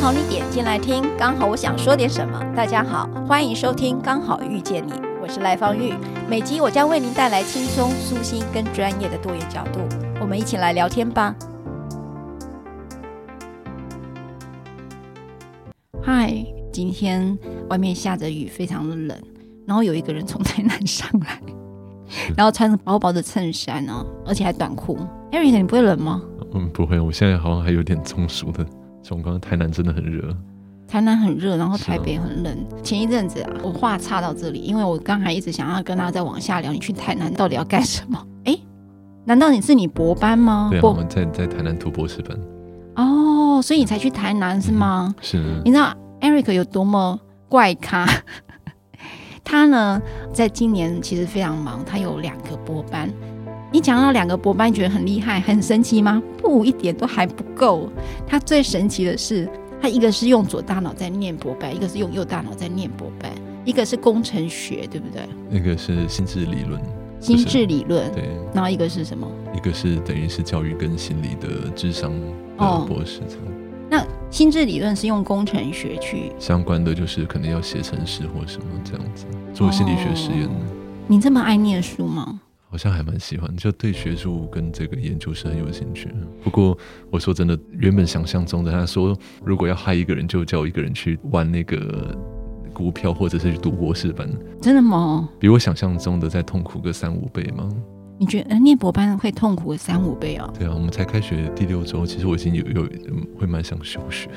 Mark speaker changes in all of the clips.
Speaker 1: 好你点进来听，刚好我想说点什么。大家好，欢迎收听《刚好遇见你》，我是赖芳玉。每集我将为您带来轻松、舒心跟专业的多元角度，我们一起来聊天吧。嗨，今天外面下着雨，非常的冷，然后有一个人从台南上来。然后穿着薄薄的衬衫呢，而且还短裤。Eric，你不会冷吗？
Speaker 2: 嗯，不会。我现在好像还有点中暑的状况。台南真的很热，
Speaker 1: 台南很热，然后台北很冷。啊、前一阵子啊，我话岔到这里，因为我刚才一直想要跟他再往下聊，你去台南到底要干什么？哎，难道你是你博班吗？
Speaker 2: 对、啊，我们在在台南读博士班。
Speaker 1: 哦，所以你才去台南是吗？
Speaker 2: 嗯、是。
Speaker 1: 你知道 Eric 有多么怪咖？他呢，在今年其实非常忙，他有两个博班。你讲到两个博班，觉得很厉害、很神奇吗？不，一点都还不够。他最神奇的是，他一个是用左大脑在念博班，一个是用右大脑在念博班，一个是工程学，对不对？
Speaker 2: 那个是心智理论，
Speaker 1: 心智理论。
Speaker 2: 对。
Speaker 1: 然后一个是什么？
Speaker 2: 一个是等于是教育跟心理的智商的博士。哦。
Speaker 1: 那心智理论是用工程学去
Speaker 2: 相关的，就是可能要写程式或什么这样子。做心理学实验的。哦，
Speaker 1: 你这么爱念书吗？
Speaker 2: 好像还蛮喜欢，就对学术跟这个研究是很有兴趣。不过我说真的，原本想象中的，他说如果要害一个人，就叫我一个人去玩那个股票，或者是去读博士班。
Speaker 1: 真的吗？
Speaker 2: 比我想象中的再痛苦个三五倍吗？
Speaker 1: 你觉得念博班会痛苦三五倍哦？
Speaker 2: 对啊，我们才开学第六周，其实我已经有有会蛮想休学。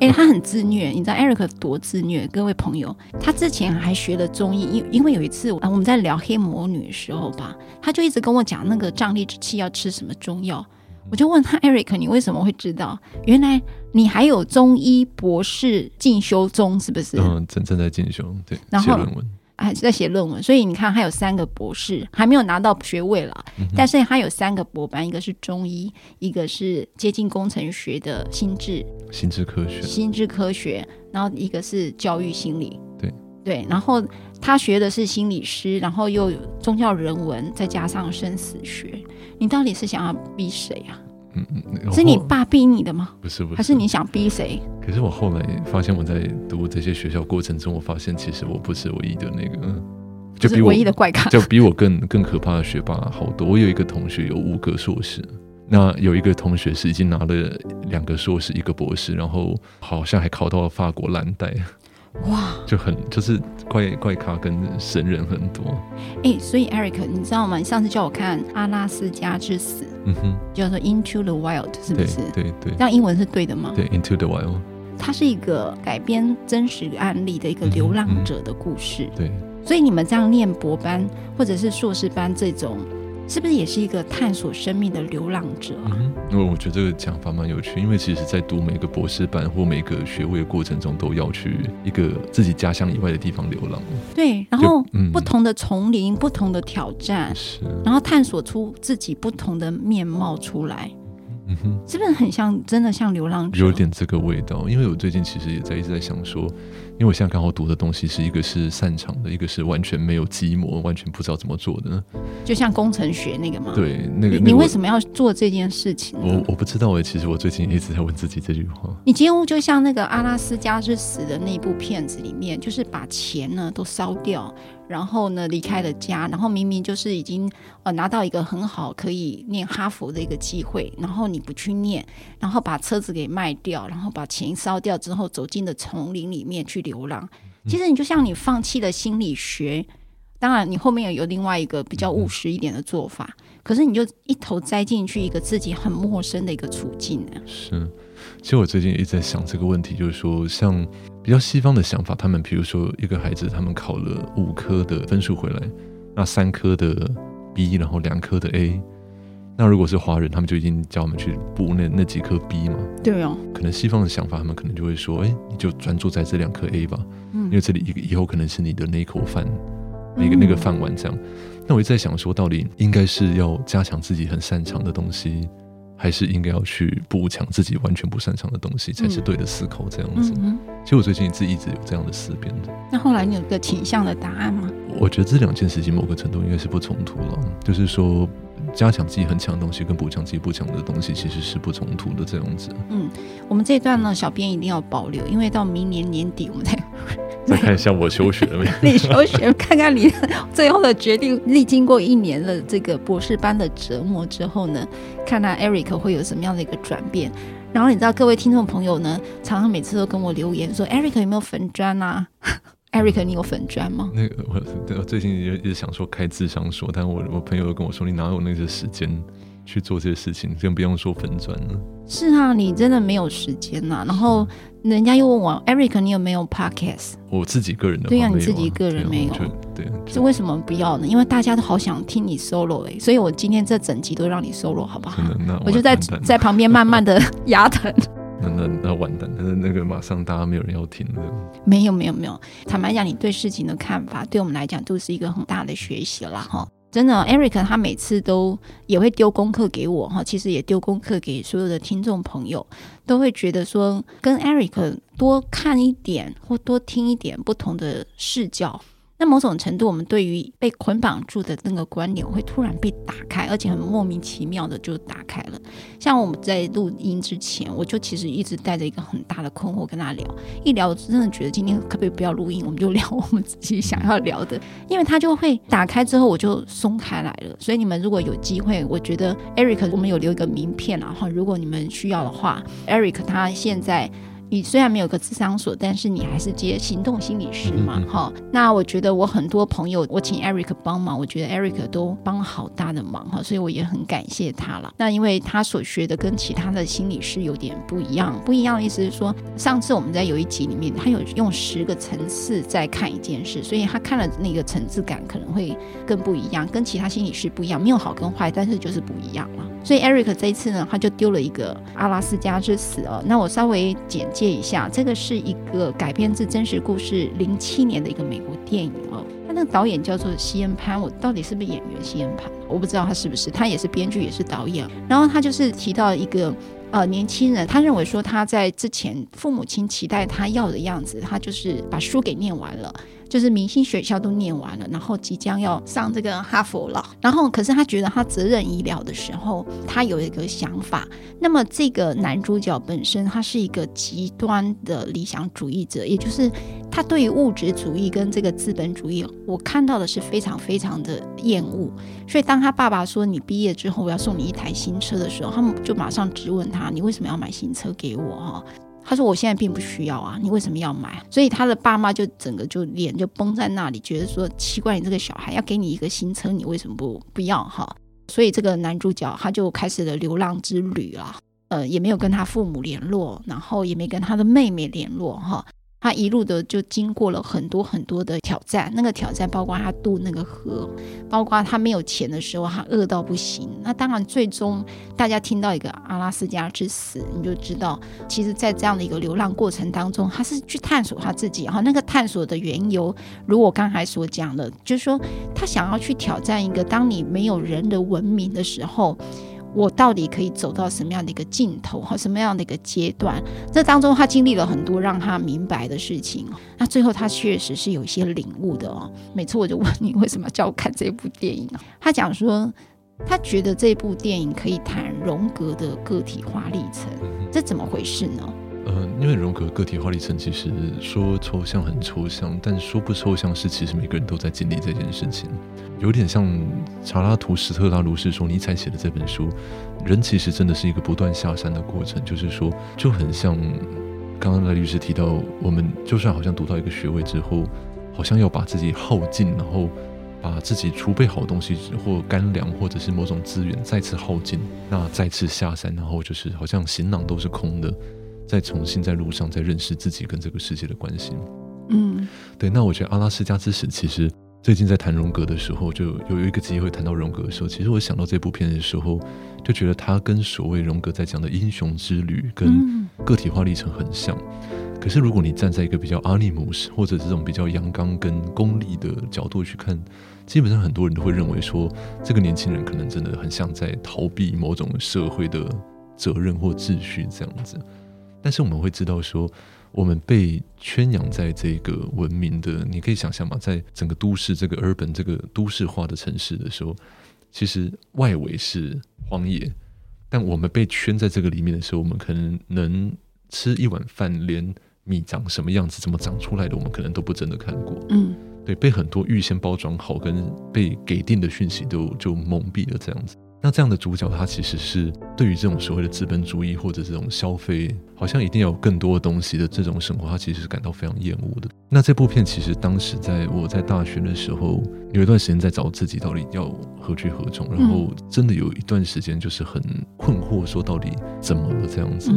Speaker 1: 哎、他很自虐，你知道 Eric 多自虐？各位朋友，他之前还学了中医，因因为有一次啊，我们在聊黑魔女的时候吧，他就一直跟我讲那个胀力之气要吃什么中药，我就问他 Eric，你为什么会知道？原来你还有中医博士进修中，是不是？
Speaker 2: 嗯，正正在进修，对，
Speaker 1: 然后论文。还是在写论文，所以你看，他有三个博士，还没有拿到学位了。嗯、但是他有三个博班，一个是中医，一个是接近工程学的心智，
Speaker 2: 心智科学，
Speaker 1: 心智科学，然后一个是教育心理。
Speaker 2: 对
Speaker 1: 对，然后他学的是心理师，然后又有宗教人文，再加上生死学。你到底是想要逼谁呀、啊？嗯嗯，是你爸逼你的吗？
Speaker 2: 不是不是，
Speaker 1: 还是你想逼谁？
Speaker 2: 可是我后来发现，我在读这些学校过程中，我发现其实我不是唯一的那个，就比我
Speaker 1: 唯一的怪咖，
Speaker 2: 就比我更更可怕的学霸好多。我有一个同学有五个硕士，那有一个同学是已经拿了两个硕士，一个博士，然后好像还考到了法国蓝带。
Speaker 1: 哇，
Speaker 2: 就很就是怪怪咖跟神人很多，
Speaker 1: 哎、欸，所以 Eric，你知道吗？你上次叫我看《阿拉斯加之死》，嗯哼，叫做《Into the Wild》，是不是？
Speaker 2: 对对，对，
Speaker 1: 这样英文是对的吗？
Speaker 2: 对，《Into the Wild》，
Speaker 1: 它是一个改编真实案例的一个流浪者的故事。
Speaker 2: 嗯嗯、对，
Speaker 1: 所以你们这样念博班或者是硕士班这种。是不是也是一个探索生命的流浪者啊？
Speaker 2: 嗯，因为我觉得这个讲法蛮有趣，因为其实，在读每个博士班或每个学位的过程中，都要去一个自己家乡以外的地方流浪。
Speaker 1: 对，然后不同的丛林，不同的挑战，
Speaker 2: 是，
Speaker 1: 然后探索出自己不同的面貌出来。
Speaker 2: 嗯哼，
Speaker 1: 是不是很像？真的像流浪者？
Speaker 2: 有点这个味道。因为我最近其实也在一直在想说，因为我现在刚好读的东西是一个是擅长的，一个是完全没有基模，完全不知道怎么做的。
Speaker 1: 就像工程学那个吗？
Speaker 2: 对，那个。
Speaker 1: 你为什么要做这件事情？
Speaker 2: 我我不知道哎。其实我最近一直在问自己这句话。
Speaker 1: 你几乎就像那个阿拉斯加之死的那部片子里面，就是把钱呢都烧掉。然后呢，离开了家，然后明明就是已经呃拿到一个很好可以念哈佛的一个机会，然后你不去念，然后把车子给卖掉，然后把钱烧掉之后，走进了丛林里面去流浪。其实你就像你放弃了心理学，当然你后面有另外一个比较务实一点的做法，可是你就一头栽进去一个自己很陌生的一个处境呢。
Speaker 2: 是。其实我最近一直在想这个问题，就是说，像比较西方的想法，他们比如说一个孩子，他们考了五科的分数回来，那三科的 B，然后两科的 A，那如果是华人，他们就已经叫我们去补那那几科 B 嘛。
Speaker 1: 对哦。
Speaker 2: 可能西方的想法，他们可能就会说：“哎，你就专注在这两科 A 吧，嗯，因为这里以以后可能是你的那一口饭，那个那个饭碗这样。”那我一直在想说，到底应该是要加强自己很擅长的东西，还是应该要去补强自己完全不擅长的东西，才是对的思考？这样子。嗯，其实我最近自己一直有这样的思辨的。
Speaker 1: 那后来你有个倾向的答案吗？
Speaker 2: 我觉得这两件事情某个程度应该是不冲突了，就是说。加强自己很强的东西，跟补强自己不强的东西，其实是不冲突的。这样子，
Speaker 1: 嗯，我们这一段呢，小编一定要保留，因为到明年年底，我们再
Speaker 2: 再看一下我休学了没？
Speaker 1: 你休学，看看你最后的决定。历经过一年的这个博士班的折磨之后呢，看看 Eric 会有什么样的一个转变。然后你知道，各位听众朋友呢，常常每次都跟我留言说，Eric 有没有粉砖啊？Eric，你有粉砖吗？
Speaker 2: 那个我，我最近也一直想说开智商说，但我我朋友都跟我说，你哪有那些时间去做这些事情，更不用说粉砖了。
Speaker 1: 是啊，你真的没有时间呐、啊。然后人家又问我，Eric，你有没有 Podcast？
Speaker 2: 我自己个人的，
Speaker 1: 对呀、啊，你自己个人没有，对，这为什么不要呢？因为大家都好想听你 solo 哎、欸，所以我今天这整集都让你 solo 好不好？那，我就在在旁边慢慢的 牙疼。
Speaker 2: 那那那完蛋，那那个马上大家没有人要听了。
Speaker 1: 没有没有没有，坦白讲，你对事情的看法，对我们来讲都是一个很大的学习了哈。真的，Eric 他每次都也会丢功课给我哈，其实也丢功课给所有的听众朋友，都会觉得说跟 Eric 多看一点或多听一点不同的视角。那某种程度，我们对于被捆绑住的那个观念会突然被打开，而且很莫名其妙的就打开了。像我们在录音之前，我就其实一直带着一个很大的困惑跟他聊，一聊我真的觉得今天可不可以不要录音，我们就聊我们自己想要聊的，因为他就会打开之后我就松开来了。所以你们如果有机会，我觉得 Eric 我们有留一个名片，然后如果你们需要的话，Eric 他现在。你虽然没有个智商所，但是你还是接行动心理师嘛，哈、嗯。那我觉得我很多朋友，我请 Eric 帮忙，我觉得 Eric 都帮了好大的忙哈，所以我也很感谢他了。那因为他所学的跟其他的心理师有点不一样，不一样的意思是说，上次我们在有一集里面，他有用十个层次在看一件事，所以他看了那个层次感可能会更不一样，跟其他心理师不一样，没有好跟坏，但是就是不一样了。所以 Eric 这一次呢，他就丢了一个阿拉斯加之死哦。那我稍微简介一下，这个是一个改编自真实故事，零七年的一个美国电影哦。他那个导演叫做西恩潘，我到底是不是演员西恩潘？我不知道他是不是，他也是编剧，也是导演。然后他就是提到一个呃年轻人，他认为说他在之前父母亲期待他要的样子，他就是把书给念完了。就是明星学校都念完了，然后即将要上这个哈佛了。然后，可是他觉得他责任已了的时候，他有一个想法。那么，这个男主角本身他是一个极端的理想主义者，也就是他对于物质主义跟这个资本主义，我看到的是非常非常的厌恶。所以，当他爸爸说你毕业之后我要送你一台新车的时候，他们就马上质问他：你为什么要买新车给我？哈。他说：“我现在并不需要啊，你为什么要买？”所以他的爸妈就整个就脸就绷在那里，觉得说奇怪，你这个小孩要给你一个新车，你为什么不不要？哈，所以这个男主角他就开始了流浪之旅了，呃，也没有跟他父母联络，然后也没跟他的妹妹联络，哈。他一路的就经过了很多很多的挑战，那个挑战包括他渡那个河，包括他没有钱的时候，他饿到不行。那当然，最终大家听到一个阿拉斯加之死，你就知道，其实，在这样的一个流浪过程当中，他是去探索他自己。哈，那个探索的缘由，如我刚才所讲的，就是说，他想要去挑战一个，当你没有人的文明的时候。我到底可以走到什么样的一个尽头和什么样的一个阶段？这当中他经历了很多让他明白的事情。那最后他确实是有一些领悟的哦。每次我就问你为什么叫我看这部电影？他讲说他觉得这部电影可以谈荣格的个体化历程，这怎么回事呢？
Speaker 2: 呃，因为荣格个体化历程其实说抽象很抽象，但说不抽象是其实每个人都在经历这件事情。有点像查拉图斯特拉如是说尼采写的这本书，人其实真的是一个不断下山的过程。就是说，就很像刚刚赖律师提到，我们就算好像读到一个学位之后，好像要把自己耗尽，然后把自己储备好东西或干粮或者是某种资源再次耗尽，那再次下山，然后就是好像行囊都是空的，再重新在路上再认识自己跟这个世界的关系。嗯，对。那我觉得阿拉斯加之死其实。最近在谈荣格的时候，就有一个机会谈到荣格的时候，其实我想到这部片的时候，就觉得他跟所谓荣格在讲的英雄之旅跟个体化历程很像。可是如果你站在一个比较阿尼姆斯或者这种比较阳刚跟功利的角度去看，基本上很多人都会认为说，这个年轻人可能真的很像在逃避某种社会的责任或秩序这样子。但是我们会知道说，我们被圈养在这个文明的，你可以想象嘛，在整个都市这个 urban 这个都市化的城市的时候，其实外围是荒野，但我们被圈在这个里面的时候，我们可能能吃一碗饭，连米长什么样子、怎么长出来的，我们可能都不真的看过。嗯，对，被很多预先包装好跟被给定的讯息都就蒙蔽了这样子。那这样的主角，他其实是对于这种所谓的资本主义或者这种消费，好像一定要有更多的东西的这种生活，他其实是感到非常厌恶的。那这部片其实当时在我在大学的时候，有一段时间在找自己到底要何去何从，然后真的有一段时间就是很困惑，说到底怎么了这样子。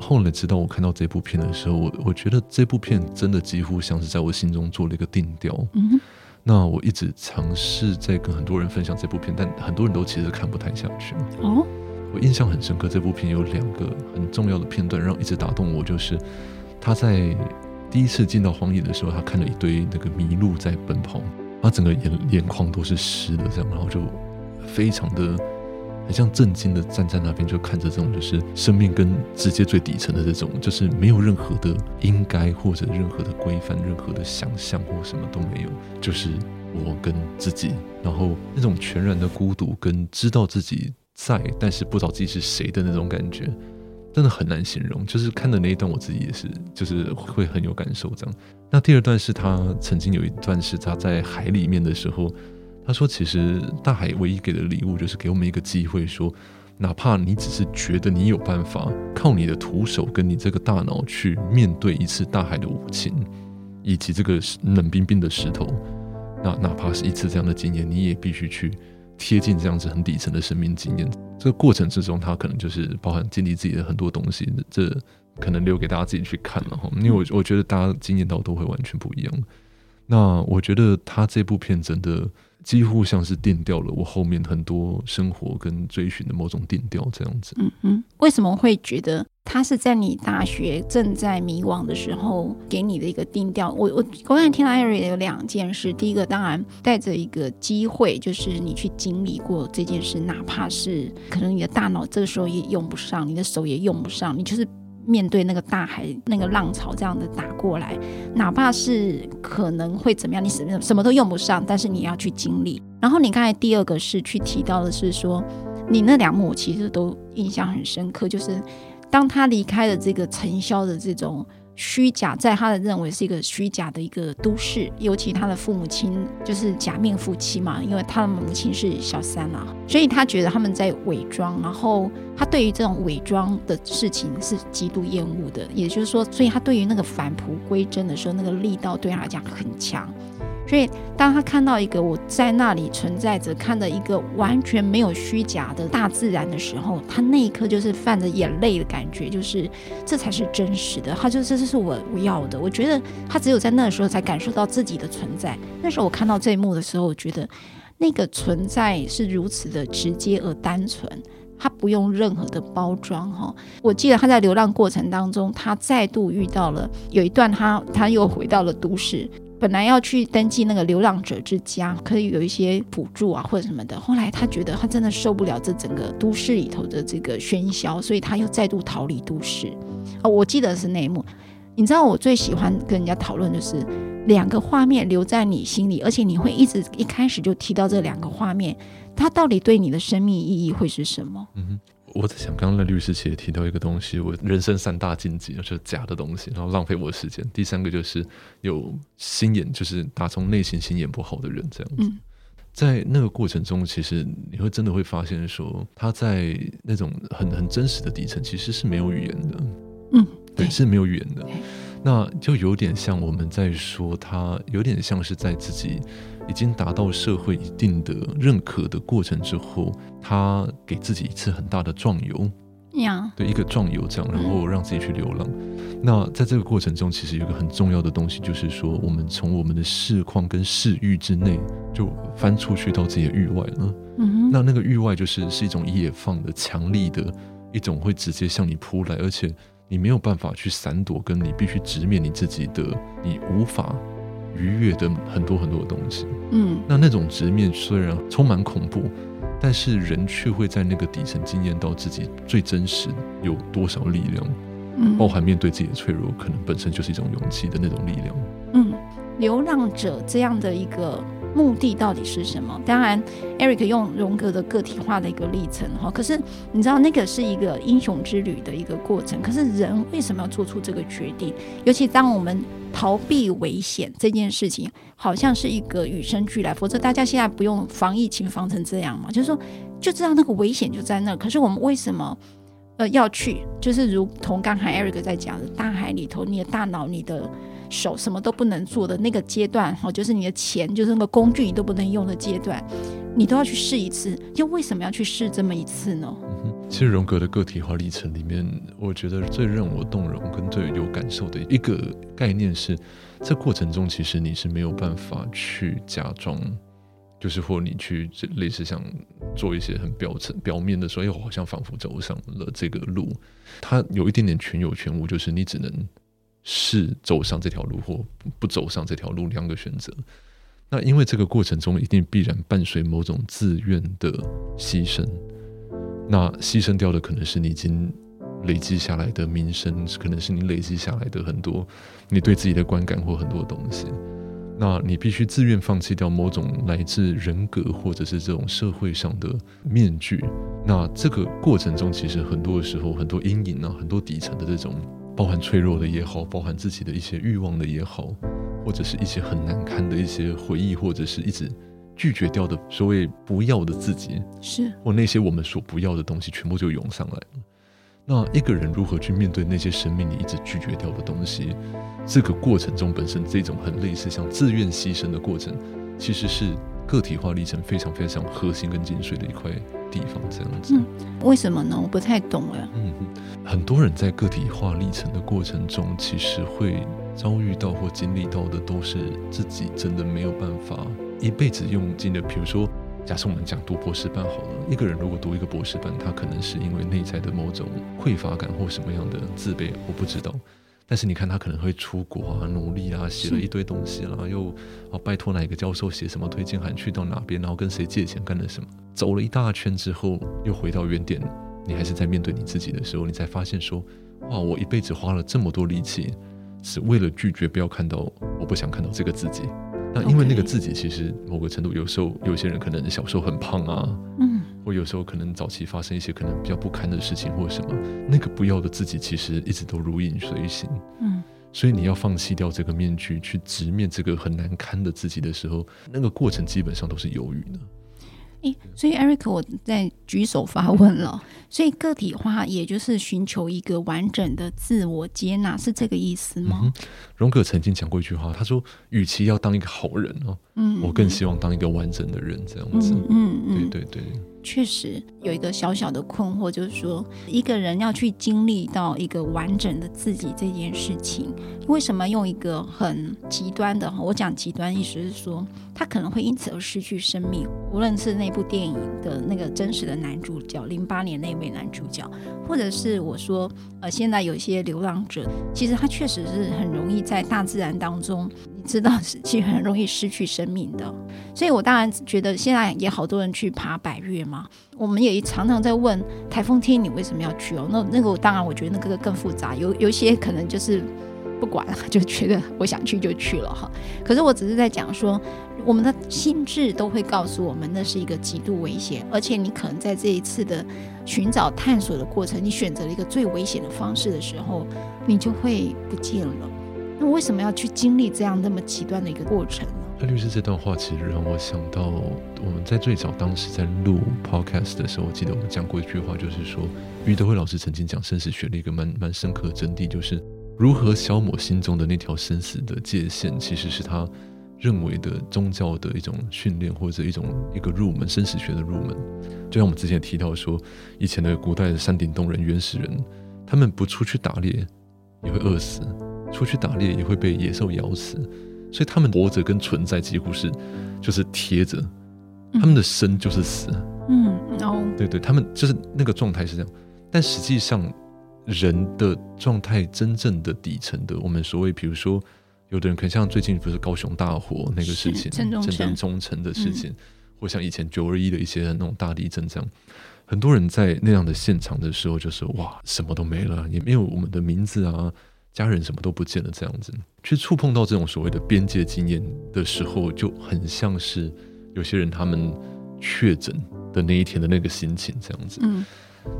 Speaker 2: 后来直到我看到这部片的时候，我我觉得这部片真的几乎像是在我心中做了一个定调。那我一直尝试在跟很多人分享这部片，但很多人都其实看不太下去。哦，我印象很深刻，这部片有两个很重要的片段，让我一直打动我，就是他在第一次进到荒野的时候，他看了一堆那个麋鹿在奔跑，他整个眼眼眶都是湿的，这样，然后就非常的。很像震惊的站在那边，就看着这种就是生命跟直接最底层的这种，就是没有任何的应该或者任何的规范、任何的想象或什么都没有，就是我跟自己，然后那种全然的孤独跟知道自己在，但是不知道自己是谁的那种感觉，真的很难形容。就是看的那一段，我自己也是，就是会很有感受这样。那第二段是他曾经有一段是他在海里面的时候。他说：“其实大海唯一给的礼物，就是给我们一个机会，说，哪怕你只是觉得你有办法靠你的徒手跟你这个大脑去面对一次大海的无情，以及这个冷冰冰的石头，那哪怕是一次这样的经验，你也必须去贴近这样子很底层的生命经验。这个过程之中，它可能就是包含建立自己的很多东西，这可能留给大家自己去看了哈。因为我我觉得大家经验到都会完全不一样。那我觉得他这部片真的。”几乎像是定掉了我后面很多生活跟追寻的某种定调这样子。嗯
Speaker 1: 嗯，为什么会觉得他是在你大学正在迷惘的时候给你的一个定调？我我刚才听到艾瑞有两件事，第一个当然带着一个机会，就是你去经历过这件事，哪怕是可能你的大脑这个时候也用不上，你的手也用不上，你就是。面对那个大海，那个浪潮这样的打过来，哪怕是可能会怎么样，你什么什么都用不上，但是你要去经历。然后你刚才第二个是去提到的是说，你那两幕其实都印象很深刻，就是当他离开了这个尘嚣的这种。虚假，在他的认为是一个虚假的一个都市，尤其他的父母亲就是假面夫妻嘛，因为他的母亲是小三啊，所以他觉得他们在伪装，然后他对于这种伪装的事情是极度厌恶的，也就是说，所以他对于那个返璞归真的时候，那个力道对他来讲很强。所以，当他看到一个我在那里存在着，看到一个完全没有虚假的大自然的时候，他那一刻就是泛着眼泪的感觉，就是这才是真实的。他就这是我我要的。我觉得他只有在那时候才感受到自己的存在。那时候我看到这一幕的时候，我觉得那个存在是如此的直接而单纯，他不用任何的包装哈。我记得他在流浪过程当中，他再度遇到了有一段，他他又回到了都市。本来要去登记那个流浪者之家，可以有一些补助啊或者什么的。后来他觉得他真的受不了这整个都市里头的这个喧嚣，所以他又再度逃离都市。哦，我记得是那一幕。你知道我最喜欢跟人家讨论就是两个画面留在你心里，而且你会一直一开始就提到这两个画面，它到底对你的生命意义会是什么？嗯哼。
Speaker 2: 我在想，刚刚那律师其实提到一个东西，我人生三大禁忌就是假的东西，然后浪费我的时间。第三个就是有心眼，就是打从内心心眼不好的人这样子。嗯、在那个过程中，其实你会真的会发现说，他在那种很很真实的底层，其实是没有语言的。嗯，对，是没有语言的。那就有点像我们在说，他有点像是在自己。已经达到社会一定的认可的过程之后，他给自己一次很大的
Speaker 1: 壮游.
Speaker 2: 对，一个壮游这样，然后让自己去流浪。那在这个过程中，其实有一个很重要的东西，就是说，我们从我们的视况跟视域之内，就翻出去到自己的域外了。那那个域外就是是一种野放的、强力的一种，会直接向你扑来，而且你没有办法去闪躲，跟你必须直面你自己的，你无法逾越的很多很多的东西。嗯，那那种直面虽然充满恐怖。但是人却会在那个底层经验到自己最真实有多少力量，嗯，包含面对自己的脆弱，可能本身就是一种勇气的那种力量。
Speaker 1: 嗯，流浪者这样的一个目的到底是什么？当然，Eric 用荣格的个体化的一个历程哈，可是你知道那个是一个英雄之旅的一个过程，可是人为什么要做出这个决定？尤其当我们逃避危险这件事情，好像是一个与生俱来，否则大家现在不用防疫情防成这样嘛？就是说，就知道那个危险就在那，可是我们为什么呃要去？就是如同刚才 Eric 在讲的，大海里头，你的大脑、你的手什么都不能做的那个阶段，哈，就是你的钱，就是那个工具你都不能用的阶段，你都要去试一次，又为什么要去试这么一次呢？
Speaker 2: 其实荣格的个体化历程里面，我觉得最让我动容跟最有感受的一个概念是，这过程中其实你是没有办法去假装，就是或你去类似像做一些很表层表面的说，哎，我好像仿佛走上了这个路，它有一点点全有全无，就是你只能是走上这条路或不走上这条路两个选择。那因为这个过程中一定必然伴随某种自愿的牺牲。那牺牲掉的可能是你已经累积下来的名声，可能是你累积下来的很多你对自己的观感或很多东西。那你必须自愿放弃掉某种来自人格或者是这种社会上的面具。那这个过程中，其实很多的时候，很多阴影啊，很多底层的这种，包含脆弱的也好，包含自己的一些欲望的也好，或者是一些很难堪的一些回忆，或者是一直。拒绝掉的所谓不要的自己，
Speaker 1: 是
Speaker 2: 或那些我们所不要的东西，全部就涌上来了。那一个人如何去面对那些生命里一直拒绝掉的东西？这个过程中本身这种很类似像自愿牺牲的过程，其实是个体化历程非常非常核心跟精髓的一块地方。这样子，
Speaker 1: 嗯，为什么呢？我不太懂哎。
Speaker 2: 嗯，很多人在个体化历程的过程中，其实会遭遇到或经历到的，都是自己真的没有办法。一辈子用尽的，比如说，假设我们讲读博士班好了，一个人如果读一个博士班，他可能是因为内在的某种匮乏感或什么样的自卑，我不知道。但是你看他可能会出国啊，努力啊，写了一堆东西啦，是又啊拜托哪个教授写什么推荐函去到哪边，然后跟谁借钱干了什么，走了一大圈之后，又回到原点，你还是在面对你自己的时候，你才发现说，哇，我一辈子花了这么多力气，是为了拒绝不要看到我不想看到这个自己。那因为那个自己其实某个程度，有时候有些人可能小时候很胖啊，嗯，或有时候可能早期发生一些可能比较不堪的事情或什么，那个不要的自己其实一直都如影随形，嗯，所以你要放弃掉这个面具，去直面这个很难堪的自己的时候，那个过程基本上都是犹豫的。
Speaker 1: 诶，所以 Eric，我在举手发问了。所以个体化也就是寻求一个完整的自我接纳，是这个意思吗？
Speaker 2: 荣格曾经讲过一句话，他说：“与其要当一个好人哦，嗯，我更希望当一个完整的人。”这样子，嗯嗯，对对对。
Speaker 1: 确实有一个小小的困惑，就是说一个人要去经历到一个完整的自己这件事情，为什么用一个很极端的？我讲极端意思是说，他可能会因此而失去生命。无论是那部电影的那个真实的男主角，零八年那位男主角，或者是我说，呃，现在有一些流浪者，其实他确实是很容易在大自然当中。知道是其实很容易失去生命的，所以我当然觉得现在也好多人去爬百越嘛。我们也常常在问台风天你为什么要去哦？那那个当然我觉得那个更复杂，有有些可能就是不管了，就觉得我想去就去了哈。可是我只是在讲说，我们的心智都会告诉我们那是一个极度危险，而且你可能在这一次的寻找探索的过程，你选择了一个最危险的方式的时候，你就会不见了。那为什么要去经历这样那么极端的一个过程呢？
Speaker 2: 那律师这段话其实让我想到，我们在最早当时在录 podcast 的时候，我记得我们讲过一句话，就是说余德辉老师曾经讲生死学的一个蛮蛮深刻的真谛，就是如何消磨心中的那条生死的界限，其实是他认为的宗教的一种训练，或者一种一个入门生死学的入门。就像我们之前提到说，以前的古代的山顶洞人、原始人，他们不出去打猎也会饿死，出去打猎也会被野兽咬死，所以他们活着跟存在几乎是就是贴着，他们的生就是死。
Speaker 1: 嗯，哦。
Speaker 2: 对对，他们就是那个状态是这样，但实际上人的状态真正的底层的，我们所谓比如说。有的人可能像最近不是高雄大火那个事情，
Speaker 1: 郑
Speaker 2: 中忠诚的事情，嗯、或像以前九二一的一些那种大地震这样，很多人在那样的现场的时候，就是哇，什么都没了，也没有我们的名字啊，家人什么都不见了，这样子去触碰到这种所谓的边界经验的时候，就很像是有些人他们确诊的那一天的那个心情这样子。嗯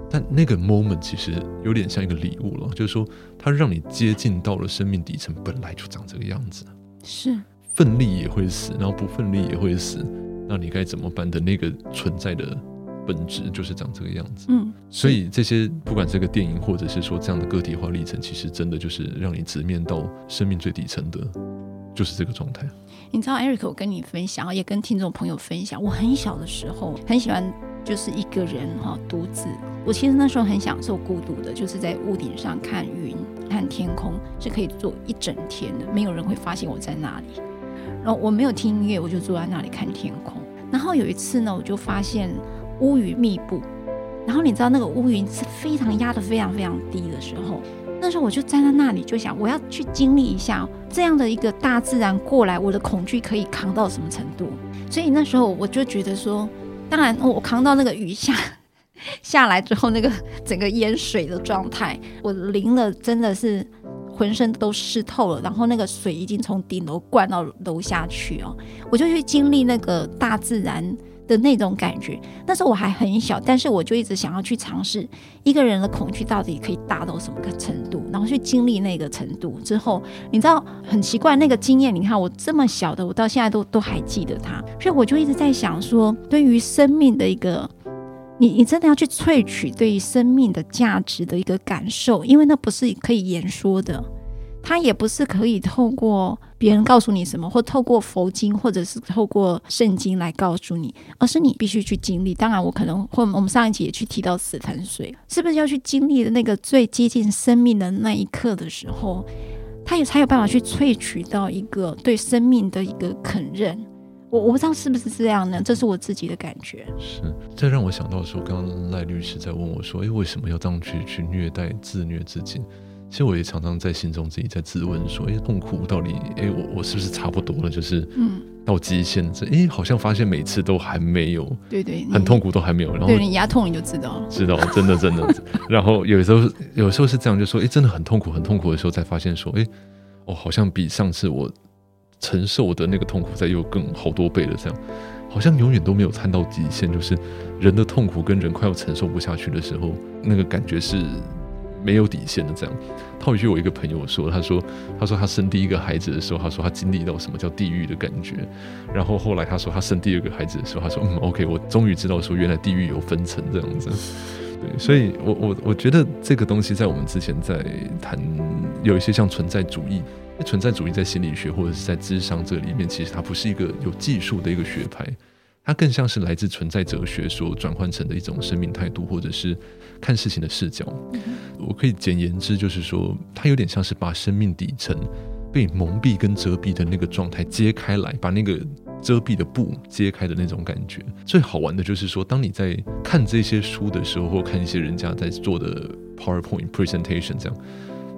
Speaker 2: 但那个 moment 其实有点像一个礼物了，就是说它让你接近到了生命底层，本来就长这个样子。
Speaker 1: 是，
Speaker 2: 奋力也会死，然后不奋力也会死，那你该怎么办的那个存在的本质就是长这个样子。
Speaker 1: 嗯，
Speaker 2: 所以这些不管这个电影或者是说这样的个体化历程，其实真的就是让你直面到生命最底层的，就是这个状态。
Speaker 1: 你知道，Eric，我跟你分享，也跟听众朋友分享，我很小的时候很喜欢。就是一个人哈，独自。我其实那时候很享受孤独的，就是在屋顶上看云、看天空，是可以坐一整天的，没有人会发现我在那里。然后我没有听音乐，我就坐在那里看天空。然后有一次呢，我就发现乌云密布，然后你知道那个乌云是非常压得非常非常低的时候，那时候我就站在那里，就想我要去经历一下这样的一个大自然过来，我的恐惧可以扛到什么程度。所以那时候我就觉得说。当然，我扛到那个雨下下来之后，那个整个淹水的状态，我淋了，真的是浑身都湿透了。然后那个水已经从顶楼灌到楼下去哦，我就去经历那个大自然的那种感觉。那时候我还很小，但是我就一直想要去尝试一个人的恐惧到底可以大到什么个程度，然后去经历那个程度之后，你知道很奇怪那个经验。你看我这么小的，我到现在都都还记得它，所以我就一直在想说，对于生命的一个，你你真的要去萃取对于生命的价值的一个感受，因为那不是可以言说的。它也不是可以透过别人告诉你什么，或透过佛经，或者是透过圣经来告诉你，而是你必须去经历。当然，我可能或我们上一集也去提到死潭水，是不是要去经历的那个最接近生命的那一刻的时候，他也才有办法去萃取到一个对生命的一个肯认。我我不知道是不是这样呢？这是我自己的感觉。
Speaker 2: 是，这让我想到说，刚刚赖律师在问我说：“诶，为什么要这样去去虐待、自虐自己？”其实我也常常在心中自己在自问说：“哎，痛苦到底？哎，我我是不是差不多了？就是嗯，到极限这，哎，好像发现每次都还没有，
Speaker 1: 对对，
Speaker 2: 很痛苦都还没有。然后
Speaker 1: 对你牙痛你就知道了，
Speaker 2: 知道真的真的。然后有时候有时候是这样，就说：哎，真的很痛苦很痛苦的时候，才发现说：哎，哦，好像比上次我承受的那个痛苦再又更好多倍了。这样，好像永远都没有参到极限，就是人的痛苦跟人快要承受不下去的时候，那个感觉是。”没有底线的这样，套一句我一个朋友说，他说，他说他生第一个孩子的时候，他说他经历到什么叫地狱的感觉，然后后来他说他生第二个孩子的时候，他说嗯，OK，我终于知道说原来地狱有分层这样子，对，所以我我我觉得这个东西在我们之前在谈有一些像存在主义，存在主义在心理学或者是在智商这里面，其实它不是一个有技术的一个学派。它更像是来自存在哲学所转换成的一种生命态度，或者是看事情的视角。我可以简言之，就是说，它有点像是把生命底层被蒙蔽跟遮蔽的那个状态揭开来，把那个遮蔽的布揭开的那种感觉。最好玩的就是说，当你在看这些书的时候，或看一些人家在做的 PowerPoint presentation 这样，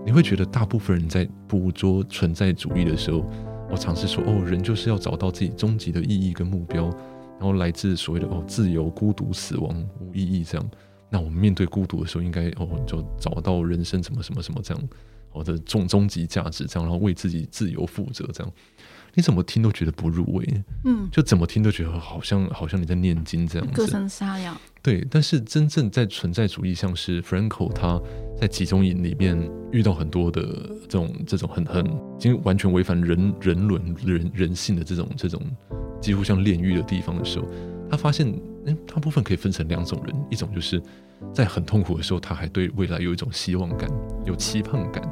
Speaker 2: 你会觉得大部分人在捕捉存在主义的时候，我尝试说，哦，人就是要找到自己终极的意义跟目标。然后来自所谓的哦，自由、孤独、死亡、无意义这样。那我们面对孤独的时候，应该哦，就找到人生什么什么什么这样，我的终终极价值这样，然后为自己自由负责这样。你怎么听都觉得不入味，嗯，就怎么听都觉得好像好像你在念经这样子，
Speaker 1: 歌声沙哑。
Speaker 2: 对，但是真正在存在主义，像是 Frankl 他在集中营里面遇到很多的这种这种很很已经完全违反人人伦人人性的这种这种几乎像炼狱的地方的时候，他发现，嗯，大部分可以分成两种人，一种就是在很痛苦的时候，他还对未来有一种希望感，有期盼感。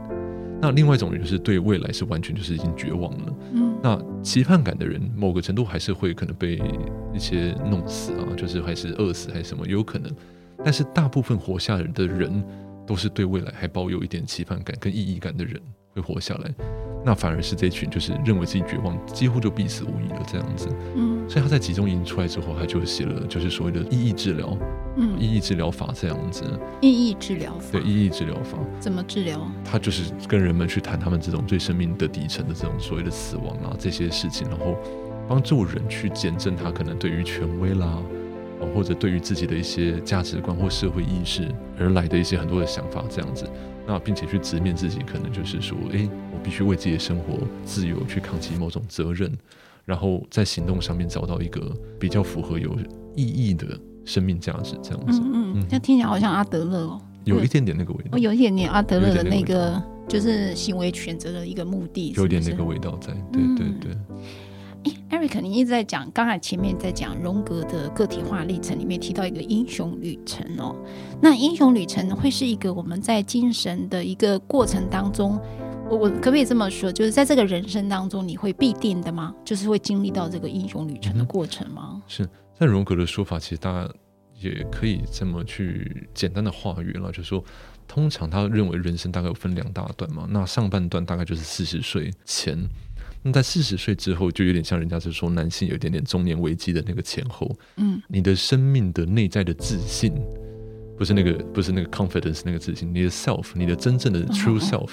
Speaker 2: 那另外一种人就是对未来是完全就是已经绝望了，嗯，那期盼感的人，某个程度还是会可能被一些弄死啊，就是还是饿死还是什么，有可能。但是大部分活下来的人，都是对未来还抱有一点期盼感跟意义感的人会活下来。那反而是这群就是认为自己绝望，几乎就必死无疑了这样子。
Speaker 1: 嗯，
Speaker 2: 所以他在集中营出来之后，他就写了就是所谓的意义治疗，
Speaker 1: 嗯，
Speaker 2: 意义治疗法这样子。
Speaker 1: 意义治疗法，
Speaker 2: 对，意义治疗法
Speaker 1: 怎么治疗？
Speaker 2: 他就是跟人们去谈他们这种最生命的底层的这种所谓的死亡啊这些事情，然后帮助人去见证他可能对于权威啦，或者对于自己的一些价值观或社会意识而来的一些很多的想法这样子。那并且去直面自己，可能就是说，诶，我必须为自己的生活自由去扛起某种责任，然后在行动上面找到一个比较符合有意义的生命价值，这样子。
Speaker 1: 嗯嗯，那听起来好像阿德勒哦，
Speaker 2: 有一点点那个味道。
Speaker 1: 哦，有一点点阿德勒的那个，就是行为选择的一个目的，
Speaker 2: 有点那个味道在。对对对。
Speaker 1: Eric，你一直在讲，刚才前面在讲荣格的个体化历程里面提到一个英雄旅程哦。那英雄旅程会是一个我们在精神的一个过程当中，我我可不可以这么说，就是在这个人生当中你会必定的吗？就是会经历到这个英雄旅程的过程
Speaker 2: 吗？是在荣格的说法，其实大家也可以这么去简单的话语了，就是说，通常他认为人生大概有分两大段嘛，那上半段大概就是四十岁前。那在四十岁之后，就有点像人家是说男性有一点点中年危机的那个前后。
Speaker 1: 嗯，
Speaker 2: 你的生命的内在的自信，不是那个不是那个 confidence 那个自信，你的 self，你的真正的 true self，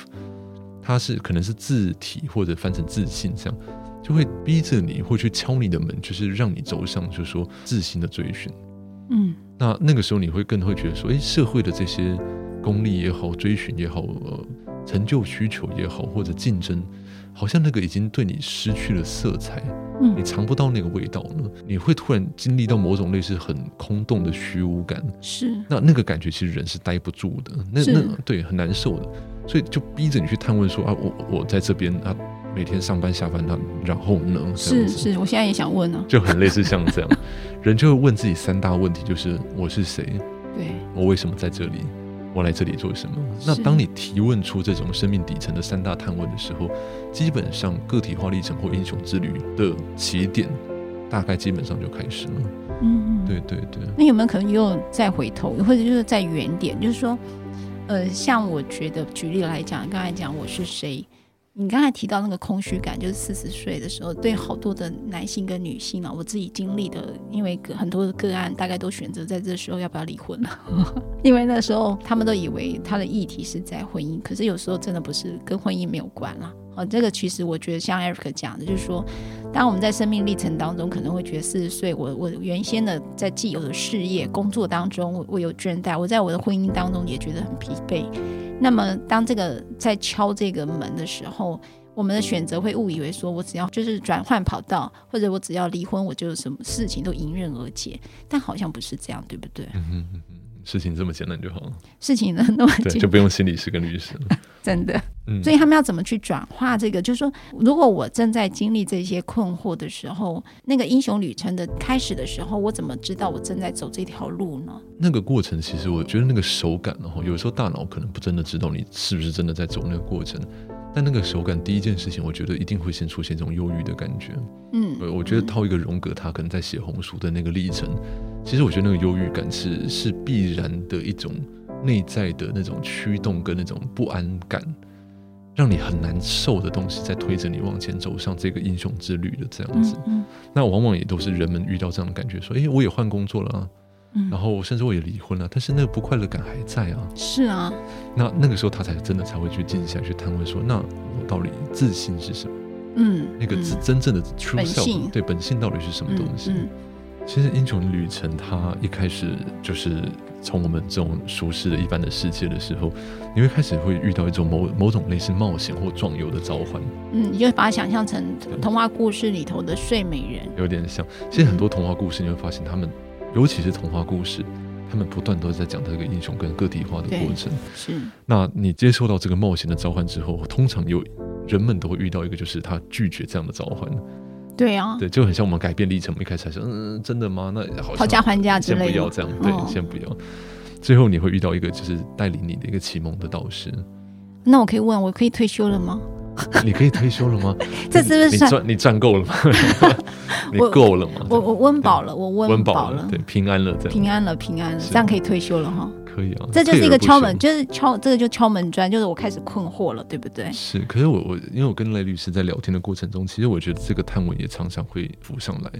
Speaker 2: 它是可能是字体或者翻成自信这样，就会逼着你，会去敲你的门，就是让你走上，就是说自信的追寻。
Speaker 1: 嗯，
Speaker 2: 那那个时候你会更会觉得说，诶，社会的这些功利也好，追寻也好，呃，成就需求也好，或者竞争。好像那个已经对你失去了色彩，
Speaker 1: 嗯，
Speaker 2: 你尝不到那个味道了，你会突然经历到某种类似很空洞的虚无感，
Speaker 1: 是，
Speaker 2: 那那个感觉其实人是待不住的，那那对很难受的，所以就逼着你去探问说啊，我我在这边啊，每天上班下班，他然后呢？
Speaker 1: 是是，我现在也想问呢，
Speaker 2: 就很类似像这样，人就会问自己三大问题，就是我是谁？
Speaker 1: 对，我
Speaker 2: 为什么在这里？我来这里做什么？那当你提问出这种生命底层的三大探问的时候，基本上个体化历程或英雄之旅的起点，大概基本上就开始了。
Speaker 1: 嗯，
Speaker 2: 对对对。
Speaker 1: 那有没有可能又再回头，或者就是再远点？就是说，呃，像我觉得举例来讲，刚才讲我是谁？你刚才提到那个空虚感，就是四十岁的时候，对好多的男性跟女性啊，我自己经历的，因为很多的个案，大概都选择在这时候要不要离婚了，因为那时候他们都以为他的议题是在婚姻，可是有时候真的不是跟婚姻没有关了。哦，这个其实我觉得像 Eric 讲的，就是说，当我们在生命历程当中，可能会觉得四十岁，我我原先的在既有的事业工作当中，我我有倦怠，我在我的婚姻当中也觉得很疲惫。那么，当这个在敲这个门的时候，我们的选择会误以为说，我只要就是转换跑道，或者我只要离婚，我就什么事情都迎刃而解。但好像不是这样，对不
Speaker 2: 对？事情这么简单就好了。
Speaker 1: 事情呢那么简单，
Speaker 2: 就不用心理师跟律师了。
Speaker 1: 真的。
Speaker 2: 嗯。
Speaker 1: 所以他们要怎么去转化这个？就是说，如果我正在经历这些困惑的时候，那个英雄旅程的开始的时候，我怎么知道我正在走这条路呢？
Speaker 2: 那个过程，其实我觉得那个手感，然后有时候大脑可能不真的知道你是不是真的在走那个过程，但那个手感，第一件事情，我觉得一定会先出现这种忧郁的感觉。
Speaker 1: 嗯，
Speaker 2: 我觉得套一个荣格，他可能在写红书的那个历程，其实我觉得那个忧郁感是是必然的一种内在的那种驱动跟那种不安感，让你很难受的东西在推着你往前走上这个英雄之旅的这样子。
Speaker 1: 嗯，
Speaker 2: 那往往也都是人们遇到这样的感觉，说，诶，我也换工作了啊。然后甚至我也离婚了，但是那个不快乐感还在啊。
Speaker 1: 是啊，
Speaker 2: 那那个时候他才真的才会去静下去探问说，那我到底自信是什么？
Speaker 1: 嗯，
Speaker 2: 那个真真正的 true self，
Speaker 1: 本，
Speaker 2: 对，本性到底是什么东西？
Speaker 1: 嗯嗯、
Speaker 2: 其实英雄旅程它一开始就是从我们这种熟悉的一般的世界的时候，你会开始会遇到一种某某种类似冒险或壮游的召唤。
Speaker 1: 嗯，你就把它想象成童话故事里头的睡美人，
Speaker 2: 有点像。其实很多童话故事你会发现他们。尤其是童话故事，他们不断都在讲这个英雄跟个体化的过程。
Speaker 1: 是，
Speaker 2: 那你接受到这个冒险的召唤之后，通常有人们都会遇到一个，就是他拒绝这样的召唤。
Speaker 1: 对啊，
Speaker 2: 对，就很像我们改变历程，我们一开始还说，嗯，真的吗？那好，
Speaker 1: 讨价还价之类的，
Speaker 2: 先不要这样，对，哦、先不要。最后你会遇到一个，就是带领你的一个启蒙的导师。
Speaker 1: 那我可以问，我可以退休了吗？
Speaker 2: 你可以退休了吗？
Speaker 1: 这是不是赚
Speaker 2: 你赚够了吗？你够了吗？
Speaker 1: 我我温饱了，我温饱了，
Speaker 2: 对，平安了，这样
Speaker 1: 平安了，平安了，这样可以退休了哈。
Speaker 2: 可以啊，
Speaker 1: 这就是一个敲门，就是敲这个就敲门砖，就是我开始困惑了，对不对？
Speaker 2: 是，可是我我因为我跟赖律师在聊天的过程中，其实我觉得这个探问也常常会浮上来，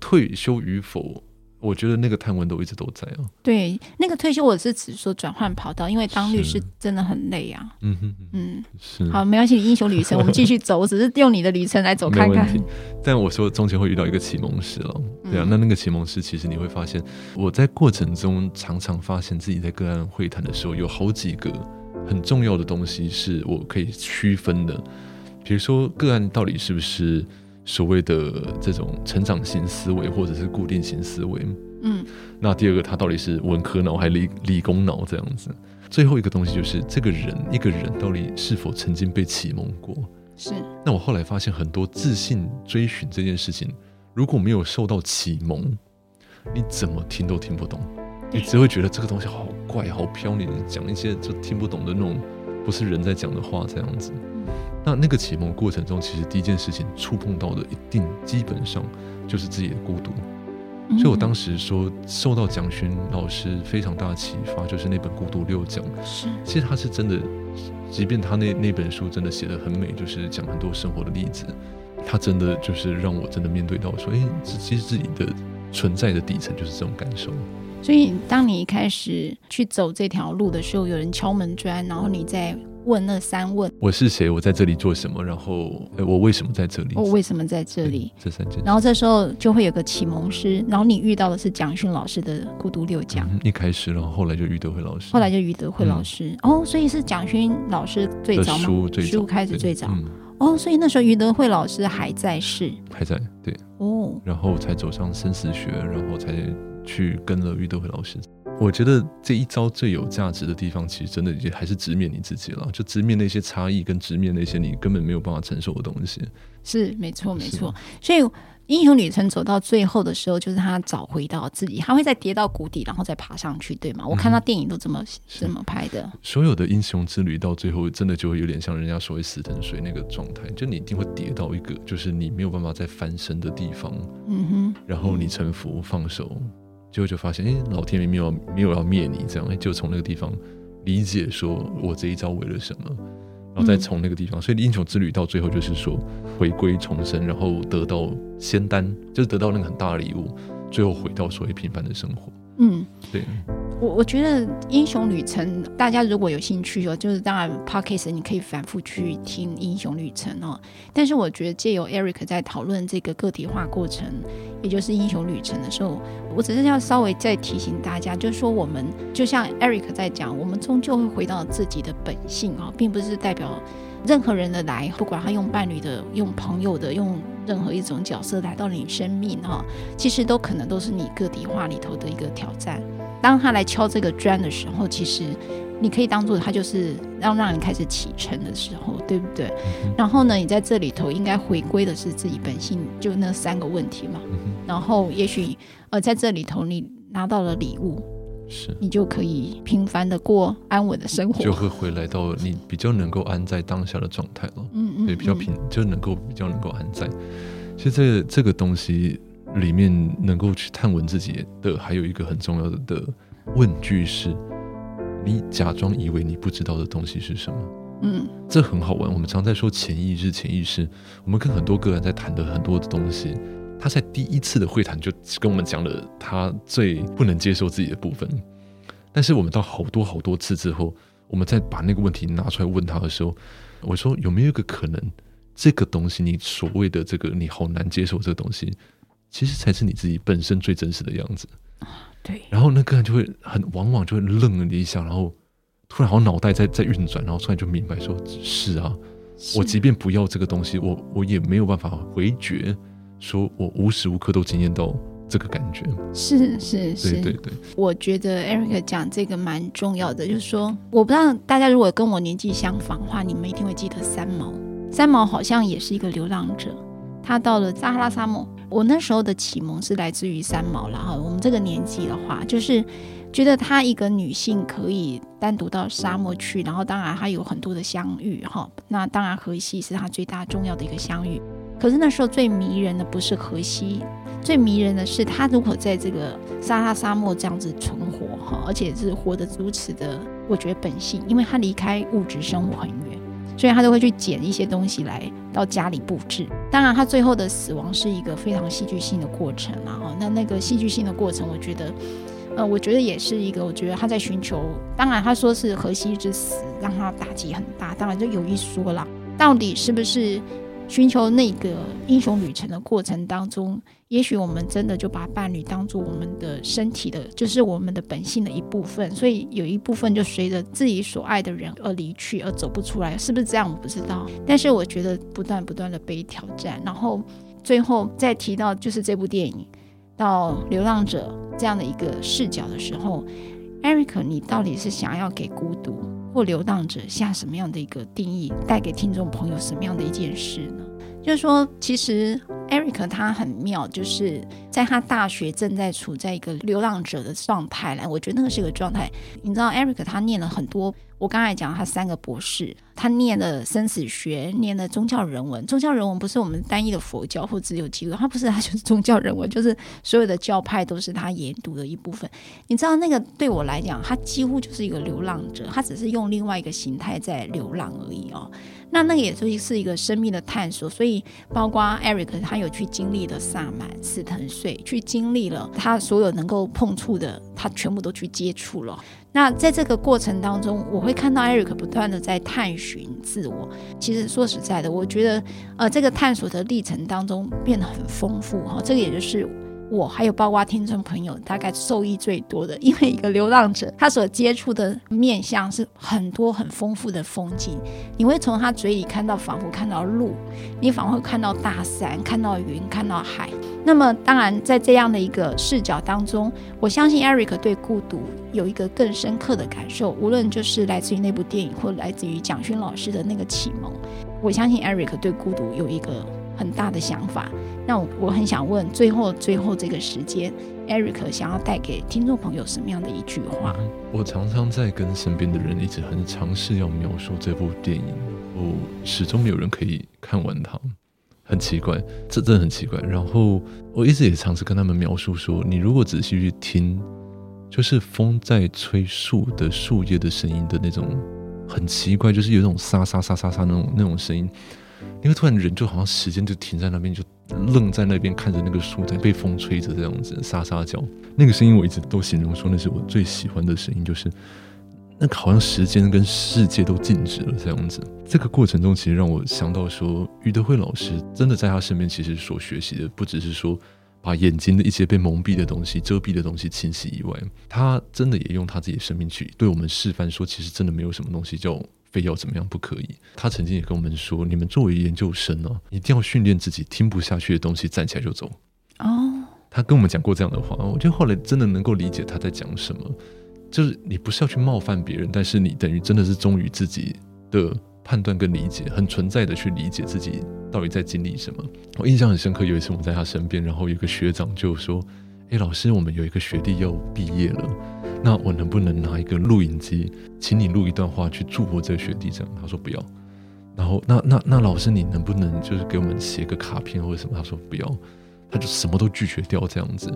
Speaker 2: 退休与否。我觉得那个探问都一直都在啊。
Speaker 1: 对，那个退休我是指说转换跑道，因为当律师真的很累啊。
Speaker 2: 嗯哼嗯，是。
Speaker 1: 好，没关系，英雄旅程 我们继续走，我只是用你的旅程来走看看。
Speaker 2: 但我说中间会遇到一个启蒙师了，对啊，嗯、那那个启蒙师其实你会发现，我在过程中常常发现自己在个案会谈的时候，有好几个很重要的东西是我可以区分的，比如说个案到底是不是。所谓的这种成长型思维，或者是固定型思维，嗯，那第二个他到底是文科脑还是理理工脑这样子？最后一个东西就是这个人一个人到底是否曾经被启蒙过？
Speaker 1: 是。
Speaker 2: 那我后来发现很多自信追寻这件事情，如果没有受到启蒙，你怎么听都听不懂，你只会觉得这个东西好怪、好飘，你讲一些就听不懂的那种，不是人在讲的话这样子。那那个启蒙过程中，其实第一件事情触碰到的，一定基本上就是自己的孤独。嗯、所以我当时说，受到蒋勋老师非常大的启发，就是那本《孤独六讲》。
Speaker 1: 是，
Speaker 2: 其实他是真的，即便他那那本书真的写得很美，就是讲很多生活的例子，他真的就是让我真的面对到说，哎、欸，其实自己的存在的底层就是这种感受。
Speaker 1: 所以，当你一开始去走这条路的时候，有人敲门砖，然后你再。问那三问：
Speaker 2: 我是谁？我在这里做什么？然后，哎，我为什么在这里？
Speaker 1: 我为什么在这里？
Speaker 2: 这三件。
Speaker 1: 然后这时候就会有个启蒙师，然后你遇到的是蒋勋老师的《孤独六讲》。
Speaker 2: 一开始，然后后来就余德惠老师。
Speaker 1: 后来就余德惠老师。哦，所以是蒋勋老师最早吗？
Speaker 2: 书最早。
Speaker 1: 书开始最早。哦，所以那时候余德惠老师还在世。
Speaker 2: 还在，对。哦。然后才走上生死学，然后才去跟了玉德辉老师。我觉得这一招最有价值的地方，其实真的也还是直面你自己了，就直面那些差异，跟直面那些你根本没有办法承受的东西。
Speaker 1: 是，没错，没错。所以英雄旅程走到最后的时候，就是他找回到自己，他会再跌到谷底，然后再爬上去，对吗？我看到电影都这么这么拍的。
Speaker 2: 所有的英雄之旅到最后，真的就会有点像人家所谓死藤水那个状态，就你一定会跌到一个就是你没有办法再翻身的地方。嗯哼。然后你臣服放手。结果就发现，哎，老天爷没有没有要灭你，这样，就从那个地方理解说，我这一招为了什么，然后再从那个地方，所以英雄之旅到最后就是说回归重生，然后得到仙丹，就是得到那个很大的礼物，最后回到所谓平凡的生活。嗯，对。
Speaker 1: 我我觉得英雄旅程，大家如果有兴趣哦，就是当然 Podcast 你可以反复去听英雄旅程哦。但是我觉得借由 Eric 在讨论这个个体化过程，也就是英雄旅程的时候，我只是要稍微再提醒大家，就是说我们就像 Eric 在讲，我们终究会回到自己的本性啊，并不是代表任何人的来，不管他用伴侣的、用朋友的、用任何一种角色来到你生命哈，其实都可能都是你个体化里头的一个挑战。当他来敲这个砖的时候，其实你可以当做他就是要让你开始启程的时候，对不对？嗯、然后呢，你在这里头应该回归的是自己本性，就那三个问题嘛。嗯、然后也许呃，在这里头你拿到了礼物，是你就可以平凡的过安稳的生活，
Speaker 2: 就会回来到你比较能够安在当下的状态了。嗯嗯，对，比较平就能够比较能够安在。其实这个、这个东西。里面能够去探问自己的，还有一个很重要的的问句是：你假装以为你不知道的东西是什么？嗯，这很好玩。我们常在说潜意识，潜意识。我们跟很多个人在谈的很多的东西，他在第一次的会谈就跟我们讲了他最不能接受自己的部分。但是我们到好多好多次之后，我们再把那个问题拿出来问他的时候，我说有没有一个可能，这个东西你所谓的这个你好难接受这个东西？其实才是你自己本身最真实的样子，
Speaker 1: 对。
Speaker 2: 然后那个人就会很往往就会愣了一下，然后突然好像脑袋在在运转，然后突然就明白说：是啊，我即便不要这个东西，我我也没有办法回绝，说我无时无刻都经验到这个感觉。
Speaker 1: 是是是，
Speaker 2: 对对对。
Speaker 1: 我觉得 Eric 讲这个蛮重要的，就是说，我不知道大家如果跟我年纪相仿的话，你们一定会记得三毛。三毛好像也是一个流浪者。他到了撒哈拉沙漠，我那时候的启蒙是来自于三毛了哈。我们这个年纪的话，就是觉得她一个女性可以单独到沙漠去，然后当然她有很多的相遇哈。那当然荷西是她最大重要的一个相遇。可是那时候最迷人的不是荷西，最迷人的是他如何在这个撒哈拉沙漠这样子存活哈，而且是活得如此的，我觉得本性，因为他离开物质生活很远。所以他都会去捡一些东西来到家里布置。当然，他最后的死亡是一个非常戏剧性的过程啊。哦，那那个戏剧性的过程，我觉得，呃，我觉得也是一个，我觉得他在寻求。当然，他说是荷西之死让他打击很大，当然就有一说了，到底是不是？寻求那个英雄旅程的过程当中，也许我们真的就把伴侣当做我们的身体的，就是我们的本性的一部分。所以有一部分就随着自己所爱的人而离去，而走不出来，是不是这样？我不知道。但是我觉得不断不断的被挑战，然后最后再提到就是这部电影到流浪者这样的一个视角的时候，Eric，你到底是想要给孤独？或流浪者下什么样的一个定义，带给听众朋友什么样的一件事呢？就是说，其实 Eric 他很妙，就是在他大学正在处在一个流浪者的状态来，我觉得那个是个状态。你知道，Eric 他念了很多。我刚才讲他三个博士，他念了生死学，念了宗教人文。宗教人文不是我们单一的佛教或只有基督，他不是，他就是宗教人文，就是所有的教派都是他研读的一部分。你知道那个对我来讲，他几乎就是一个流浪者，他只是用另外一个形态在流浪而已哦。那那个也就是一个生命的探索，所以包括 Eric 他有去经历了萨满、死藤水，去经历了他所有能够碰触的，他全部都去接触了。那在这个过程当中，我会看到 Eric 不断的在探寻自我。其实说实在的，我觉得呃，这个探索的历程当中变得很丰富哈。这个也就是。我还有包括听众朋友，大概受益最多的，因为一个流浪者，他所接触的面向是很多很丰富的风景。你会从他嘴里看到，仿佛看到路，你仿佛看到大山，看到云，看到海。那么，当然在这样的一个视角当中，我相信 Eric 对孤独有一个更深刻的感受，无论就是来自于那部电影，或来自于蒋勋老师的那个启蒙。我相信 Eric 对孤独有一个很大的想法。那我我很想问，最后最后这个时间，Eric 想要带给听众朋友什么样的一句话？
Speaker 2: 我常常在跟身边的人一直很尝试要描述这部电影，我始终没有人可以看完它，很奇怪，这真的很奇怪。然后我一直也尝试跟他们描述说，你如果仔细去听，就是风在吹树的树叶的声音的那种，很奇怪，就是有一种沙沙沙沙沙那种那种声音。因为突然人就好像时间就停在那边，就愣在那边看着那个树在被风吹着这样子沙沙叫。那个声音我一直都形容说那是我最喜欢的声音，就是那个好像时间跟世界都静止了这样子。这个过程中其实让我想到说，余德慧老师真的在他身边其实所学习的不只是说把眼睛的一些被蒙蔽的东西、遮蔽的东西清洗以外，他真的也用他自己的生命去对我们示范说，其实真的没有什么东西叫。非要怎么样不可以？他曾经也跟我们说：“你们作为研究生呢、啊，一定要训练自己听不下去的东西站起来就走。”哦，他跟我们讲过这样的话，我觉得后来真的能够理解他在讲什么。就是你不是要去冒犯别人，但是你等于真的是忠于自己的判断跟理解，很存在的去理解自己到底在经历什么。我印象很深刻，有一次我们在他身边，然后有一个学长就说：“哎，老师，我们有一个学弟要毕业了。”那我能不能拿一个录影机，请你录一段话去祝福这个学弟？这样他说不要。然后那那那老师，你能不能就是给我们写个卡片或者什么？他说不要，他就什么都拒绝掉这样子。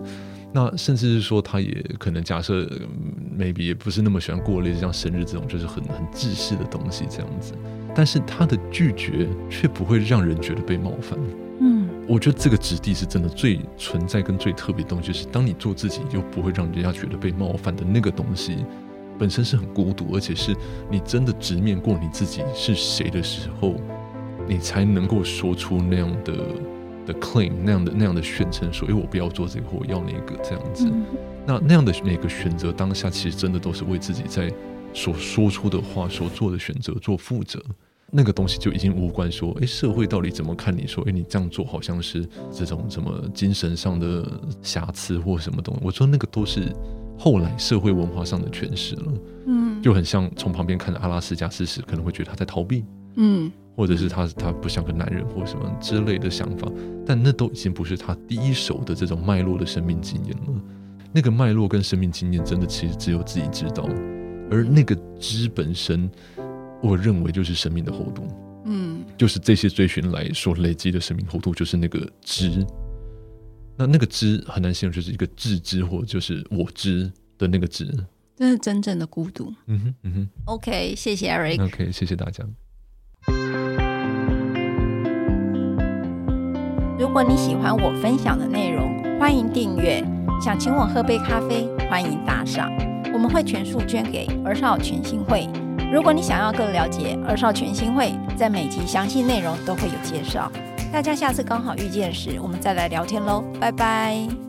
Speaker 2: 那甚至是说，他也可能假设，maybe 也不是那么喜欢过类似像生日这种就是很很自私的东西这样子。但是他的拒绝却不会让人觉得被冒犯。我觉得这个质地是真的最存在跟最特别的东西，就是当你做自己又不会让人家觉得被冒犯的那个东西，本身是很孤独，而且是你真的直面过你自己是谁的时候，你才能够说出那样的的 claim，那样的那样的宣称，说，哎，我不要做这个，我要那个这样子。那那样的每个选择当下，其实真的都是为自己在所说出的话、所做的选择做负责。那个东西就已经无关说，诶，社会到底怎么看你？说，诶，你这样做好像是这种什么精神上的瑕疵或什么东西？我说那个都是后来社会文化上的诠释了，嗯，就很像从旁边看着阿拉斯加事实，可能会觉得他在逃避，嗯，或者是他他不像个男人或什么之类的想法，但那都已经不是他第一手的这种脉络的生命经验了。那个脉络跟生命经验，真的其实只有自己知道。而那个知本身，我认为就是生命的厚度。嗯，就是这些追寻来所累积的生命厚度，就是那个知。那那个知很难形容，就是一个自知或者就是我知的那个知。
Speaker 1: 这是真正的孤独。
Speaker 2: 嗯哼，嗯哼。
Speaker 1: OK，谢谢 Eric。
Speaker 2: OK，谢谢大家。
Speaker 1: 如果你喜欢我分享的内容，欢迎订阅。想请我喝杯咖啡，欢迎打赏，我们会全数捐给儿少群星会。如果你想要更了解二少全新会，在每集详细内容都会有介绍。大家下次刚好遇见时，我们再来聊天喽，拜拜。